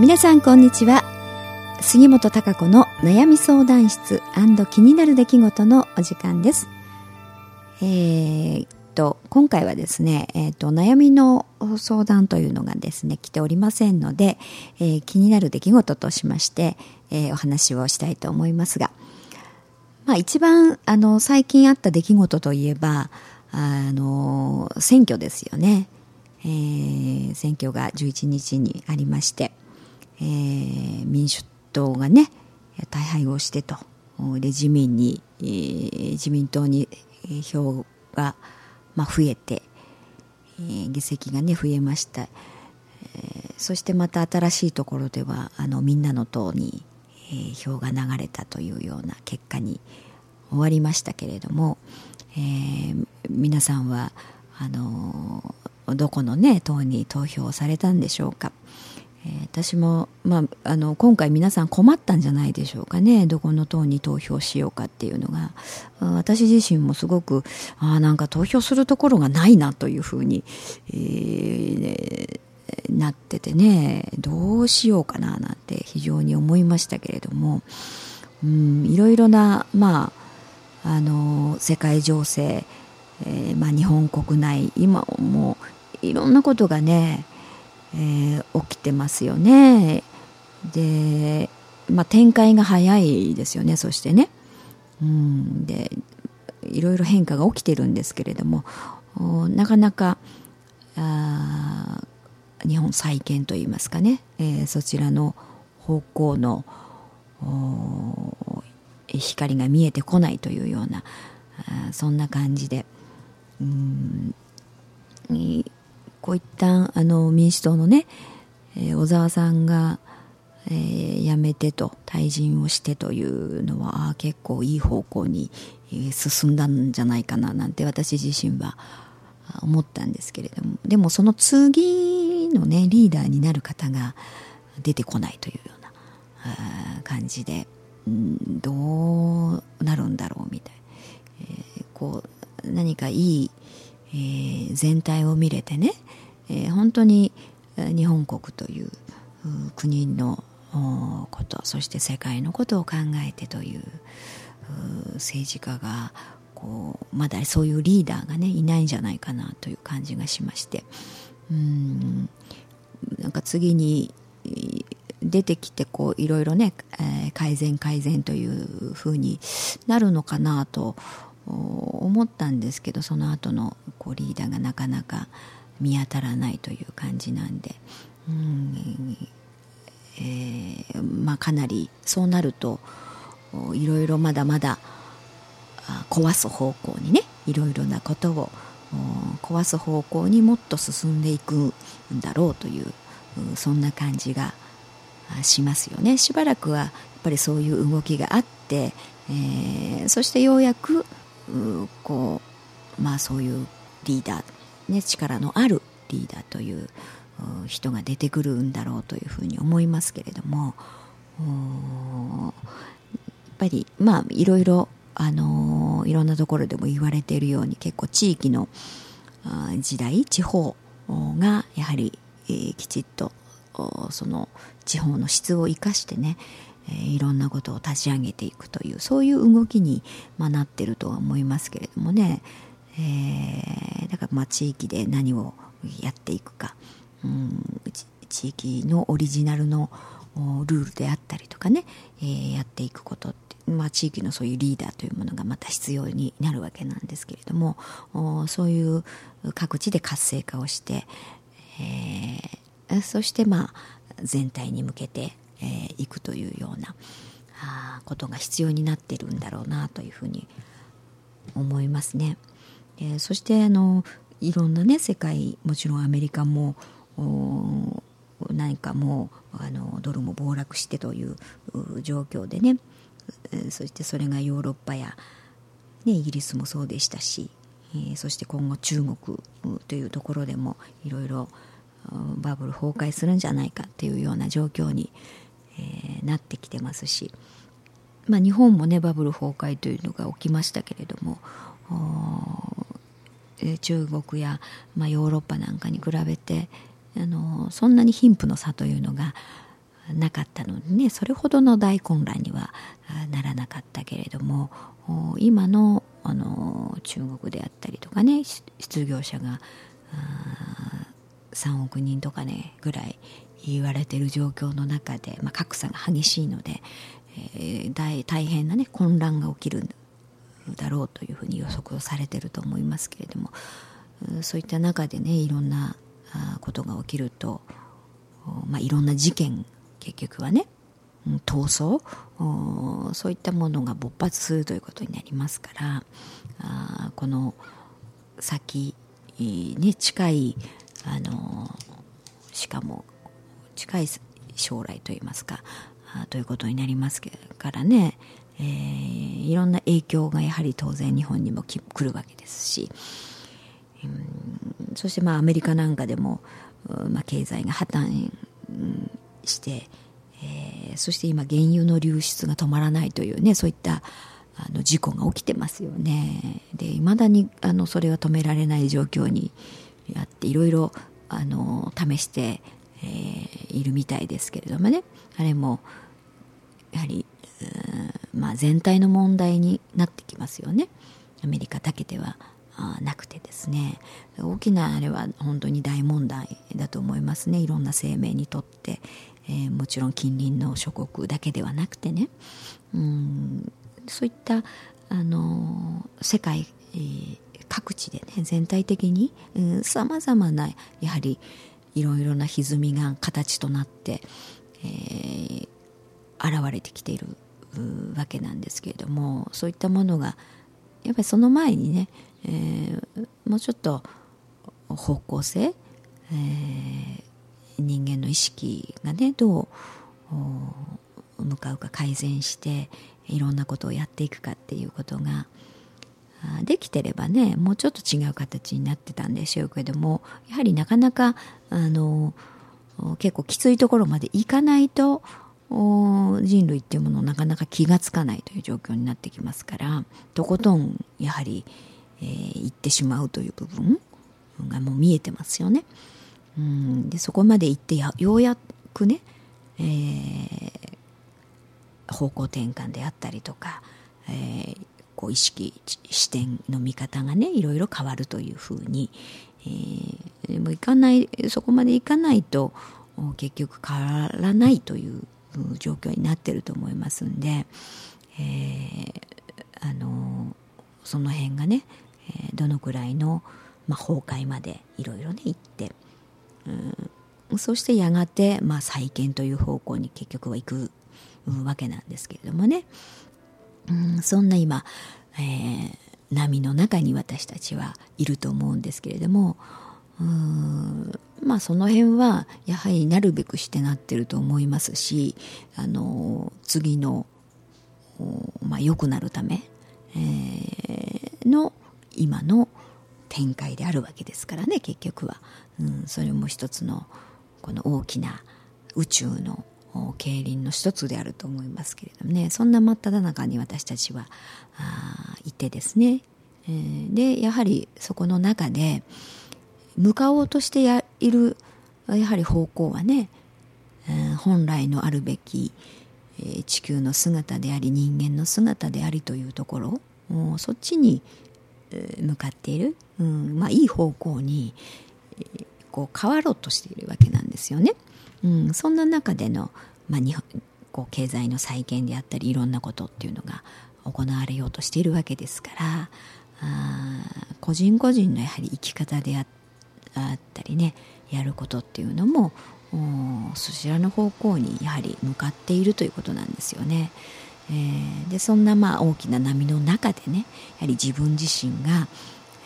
皆さんこんにちは。杉本孝子の悩み相談室気になる出来事のお時間です。えー、と今回はですね、えーと、悩みの相談というのがですね来ておりませんので、えー、気になる出来事としまして、えー、お話をしたいと思いますが、まあ、一番あの最近あった出来事といえばあの選挙ですよね、えー、選挙が11日にありまして、えー、民主党がね大敗をしてとで自民に、えー、自民党に票が、まあ、増えて、えー、議席がね増えました、えー、そしてまた新しいところではあのみんなの党に、えー、票が流れたというような結果に終わりましたけれども、えー、皆さんはあのどこのね党に投票されたんでしょうか。私も、まあ、あの今回皆さん困ったんじゃないでしょうかね。どこの党に投票しようかっていうのが。私自身もすごくあなんか投票するところがないなというふうに、えー、なっててね。どうしようかななんて非常に思いましたけれども、うん、いろいろな、まあ、あの世界情勢、えーまあ、日本国内今もいろんなことがねえー、起きてますよね。で、まあ、展開が早いですよねそしてね。うん、でいろいろ変化が起きてるんですけれどもなかなかあ日本再建といいますかね、えー、そちらの方向の光が見えてこないというようなあそんな感じでうんこういったあの民主党のね、えー、小沢さんが、えー、辞めてと退陣をしてというのはあ結構いい方向に、えー、進んだんじゃないかななんて私自身は思ったんですけれども。でもその次のねリーダーになる方が出てこないというような感じで、うん、どうなるんだろうみたい。な、えー、こう何かいいえー、全体を見れてね、えー、本当に日本国という国のことそして世界のことを考えてという政治家がこうまだそういうリーダーがねいないんじゃないかなという感じがしましてうんなんか次に出てきてこういろいろね、えー、改善改善というふうになるのかなと思ったんですけどその後のこうリーダーがなかなか見当たらないという感じなんで、うんえー、まあ、かなりそうなるといろいろまだまだ壊す方向にねいろいろなことを壊す方向にもっと進んでいくんだろうというそんな感じがしますよね。しばらくはやっぱりそういう動きがあって、えー、そしてようやくこうまあそういうリーダー、ね、力のあるリーダーという人が出てくるんだろうというふうに思いますけれどもやっぱりまあいろいろあのいろんなところでも言われているように結構地域の時代地方がやはり、えー、きちっとその地方の質を生かしてね、いろんなことを立ち上げていくというそういう動きに、まあ、なってるとは思いますけれどもね、えー、だからまあ地域で何をやっていくか、うん、地域のオリジナルのルールであったりとかね、えー、やっていくことって、まあ、地域のそういうリーダーというものがまた必要になるわけなんですけれどもそういう各地で活性化をして、えー、そしてまあ全体に向けてえー、いくというようなあことが必要になってるんだろうなというふうに思いますね。えー、そしてあのいろんなね世界もちろんアメリカも何かもうあのドルも暴落してという状況でねそしてそれがヨーロッパや、ね、イギリスもそうでしたし、えー、そして今後中国というところでもいろいろバブル崩壊するんじゃないかというような状況に、えー、なってきてますし、まあ、日本もねバブル崩壊というのが起きましたけれども中国や、まあ、ヨーロッパなんかに比べてあのそんなに貧富の差というのがなかったのでねそれほどの大混乱にはならなかったけれども今のあの中国であったりとかね失業者が3億人とかねぐらい言われている状況の中で、まあ、格差が激しいので、えー、大大変な、ね、混乱が起きるだろうというふうに予測をされていると思いますけれどもそういった中でねいろんなことが起きると、まあ、いろんな事件結局はね闘争そういったものが勃発するということになりますからあこの先、ね、近いあのしかも近い将来といいますかということになりますからね、えー、いろんな影響がやはり当然日本にも来るわけですし、うん、そしてまあアメリカなんかでも、まあ、経済が破綻して、えー、そして今原油の流出が止まらないというねそういったあの事故が起きてますよね。で未だにあのそれは止められない状況にあっていろいろあの試して、えー、いるみたいですけれどもね。あれもやはり、まあ、全体の問題になってきますよね。アメリカだけではなくてですね。大きなあれは本当に大問題だと思いますね。いろんな生命にとって、えー、もちろん近隣の諸国だけではなくてね。うんそういったあの世界、えー、各地でね全体的にさまざまなやはりいろいろな歪みが形となって、えー、現れてきているわけなんですけれどもそういったものがやっぱりその前にね、えー、もうちょっと方向性、えー、人間の意識がねどう向かうか改善していろんなことをやっていくかっていうことができてればねもうちょっと違う形になってたんでしょうけどもやはりなかなかあの結構きついところまでいかないと人類っていうものをなかなか気がつかないという状況になってきますからとことんやはり、えー、行ってしまうという部分がもう見えてますよね。うんでそこまで行ってようやくね、えー、方向転換であったりとか、えー、こう意識視点の見方がねいろいろ変わるというふうに、えー、でもいかないそこまでいかないと結局変わらないという状況になってると思いますんで、えー、あのその辺がね、どのくらいの、まあ、崩壊までいろいろね行って、うん、そしてやがて、まあ、再建という方向に結局は行くわけなんですけれどもね、うん、そんな今、えー、波の中に私たちはいると思うんですけれどもまあその辺はやはりなるべくしてなってると思いますしあの次の、まあ、良くなるため、えー、の今の展開であるわけですからね結局は、うん、それも一つのこの大きな宇宙の競輪の一つであると思いますけれどもね。そんな真っ只中に私たちはいてですね、えー、でやはりそこの中で向かおうとしてやいるやはり方向はね、えー、本来のあるべき、えー、地球の姿であり人間の姿でありというところそっちに、向かっている、うんまあ、いい方向に、えー、こう変わろうとしているわけなんですよね。うん、そんな中での、まあ、日本こう経済の再建であったりいろんなことっていうのが行われようとしているわけですからあ個人個人のやはり生き方であったりねやることっていうのもそちらの方向にやはり向かっているということなんですよね。えー、でそんなまあ大きな波の中でねやはり自分自身が、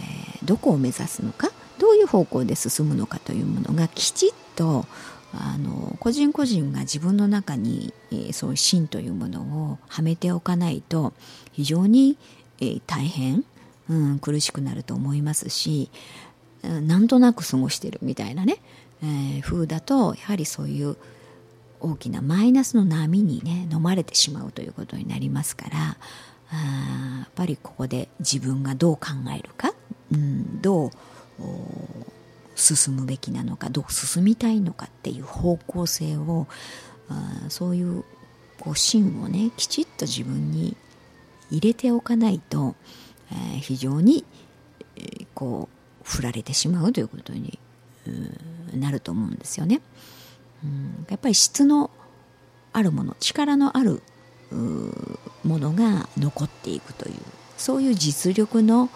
えー、どこを目指すのかどういう方向で進むのかというものがきちっとあの個人個人が自分の中に、えー、そういう芯というものをはめておかないと非常に、えー、大変、うん、苦しくなると思いますしなんとなく過ごしてるみたいなね、えー、風だとやはりそういう大きなマイナスの波にね飲まれてしまうということになりますからあやっぱりここで自分がどう考えるか、うん、どう進むべきなのかどう進みたいのかっていう方向性をあそういうこう芯をねきちっと自分に入れておかないと、えー、非常に、えー、こう振られてしまうということになると思うんですよね。うんやっぱり質のあるもの力のあるものが残っていくというそういう実力の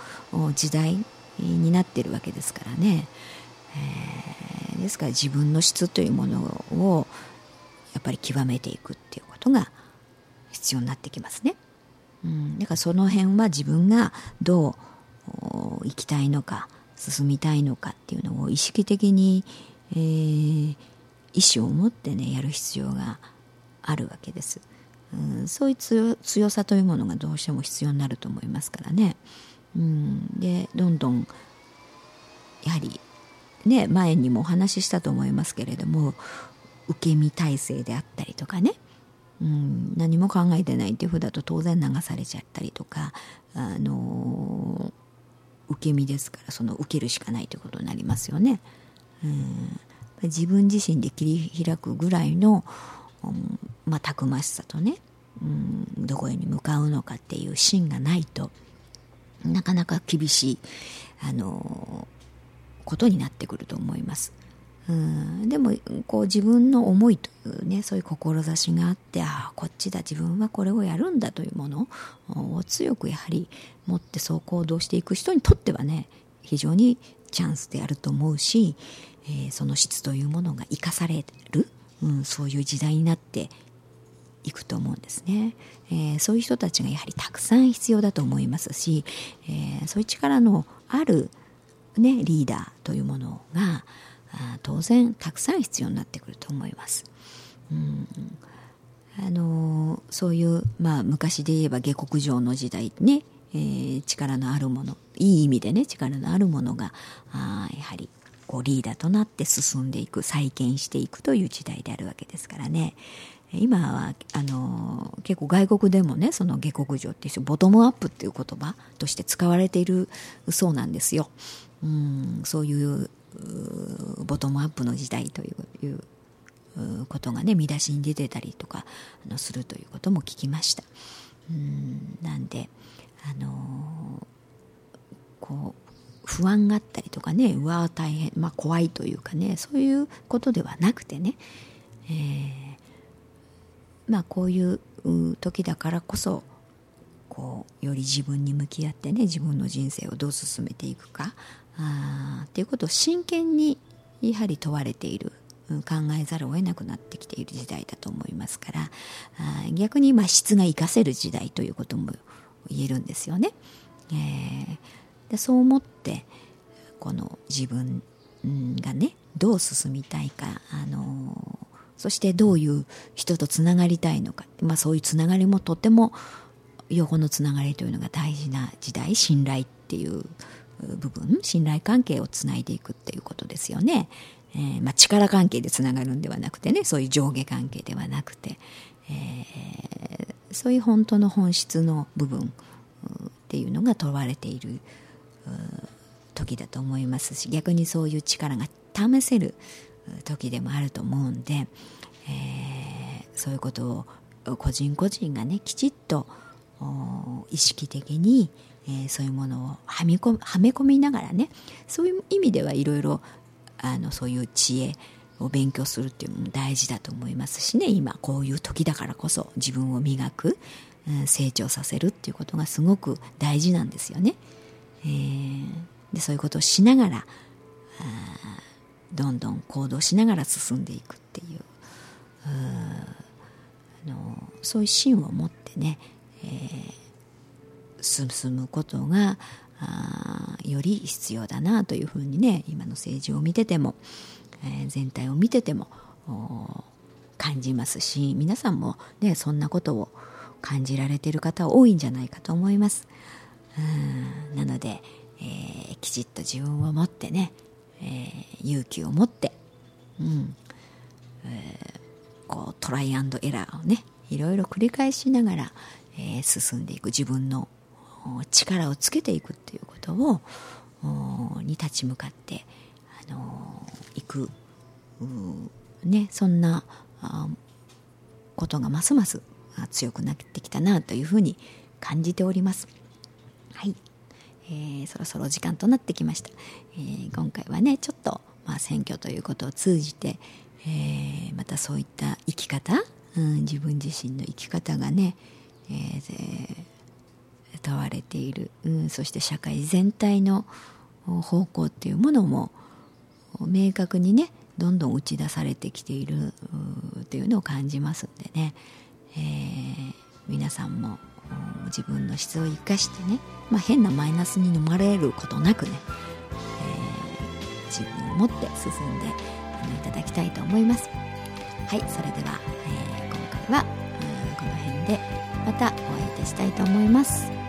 時代になってるわけですからね、えー、ですから自分の質というものをやっぱり極めていくっていうことが必要になってきますね。うん、だからその辺は自分がどう生きたいのか進みたいのかっていうのを意識的に、えー、意思を持ってねやる必要があるわけです。うん、そういう強さというものがどうしても必要になると思いますからね。うん、でどんどんやはりね前にもお話ししたと思いますけれども受け身体制であったりとかね、うん、何も考えてないっていうふうだと当然流されちゃったりとか、あの受け身ですからその受けるしかないということになりますよね。うん、自分自身で切り開くぐらいの、うんまあ、たくましさとね、うん、どこへに向かうのかっていう芯がないとなかなか厳しい、あのことになってくると思います。うんでもこう自分の思いというねそういう志があってああこっちだ自分はこれをやるんだというものを強くやはり持ってそう行動していく人にとってはね非常にチャンスであると思うし、えー、その質というものが生かされる、うん、そういう時代になっていくと思うんですね、えー、そういう人たちがやはりたくさん必要だと思いますし、えー、そういう力のある、ね、リーダーというものが当然たくさん必要になってくると思います。うんあのそういう、まあ、昔で言えば下克上の時代ね、えー、力のあるものいい意味でね力のあるものがあやはりこうリーダーとなって進んでいく再建していくという時代であるわけですからね今はあの結構外国でもねその下克上っていうボトムアップっていう言葉として使われているそうなんですよ。うんそういうボトムアップの時代ということがね見出しに出てたりとかあのするということも聞きました。うんなんであのこう不安があったりとかねうわ大変、まあ、怖いというかねそういうことではなくてね、えー、まあこういう時だからこそこうより自分に向き合ってね自分の人生をどう進めていくかあっていうことを真剣にやはり問われている考えざるを得なくなってきている時代だと思いますからあ逆にまあ質が生かせる時代ということも言えるんですよね。えー、でそう思ってこの自分がねどう進みたいか、あのー、そしてどういう人とつながりたいのか、まあ、そういうつながりもとても横のつながりというのが大事な時代信頼っていう部分信頼関係をつないでいくっていうことですよね。えー、まあ、力関係でつながるんではなくてねそういう上下関係ではなくて、えー、そういう本当の本質の部分っていうのが問われている時だと思いますし逆にそういう力が試せる時でもあると思うんで、えー、そういうことを個人個人がねきちっと意識的に、えー、そういうものをはみこはめ込みながらねそういう意味ではいろいろあのそういう知恵を勉強するっていうのも大事だと思いますしね今こういう時だからこそ自分を磨く、うん、成長させるっていうことがすごく大事なんですよね。えー、でそういうことをしながらどんどん行動しながら進んでいくっていうあのそういう芯を持ってね、えー、進むことがあより必要だなというふうにね今の政治を見てても、えー、全体を見てても感じますし皆さんもねそんなことを感じられている方多いんじゃないかと思います。うんなので、えー、きちっと自分を持ってね、えー、勇気を持って、うんえー、こうトライアンドエラーをねいろいろ繰り返しながら、え進んでいく自分の力をつけていくっていうことをに立ち向かってあのいくねそんなことがますます強くなってきたなというふうに感じております。はい、えー、そろそろ時間となってきました。えー、今回はねちょっと、まあ、選挙ということを通じて、えー、またそういった生き方、うん、自分自身の生き方がね、えー、問われている、うん、そして社会全体の方向っていうものも明確にねどんどん打ち出されてきているというのを感じますんでね、えー、皆さんも自分の質を生かしてね、まあ、変なマイナスに飲まれることなくね、えー、自分を持って進んでいただきたいと思います。はいそれでは、えー、今回はこの辺でまたお会いいたしたいと思います。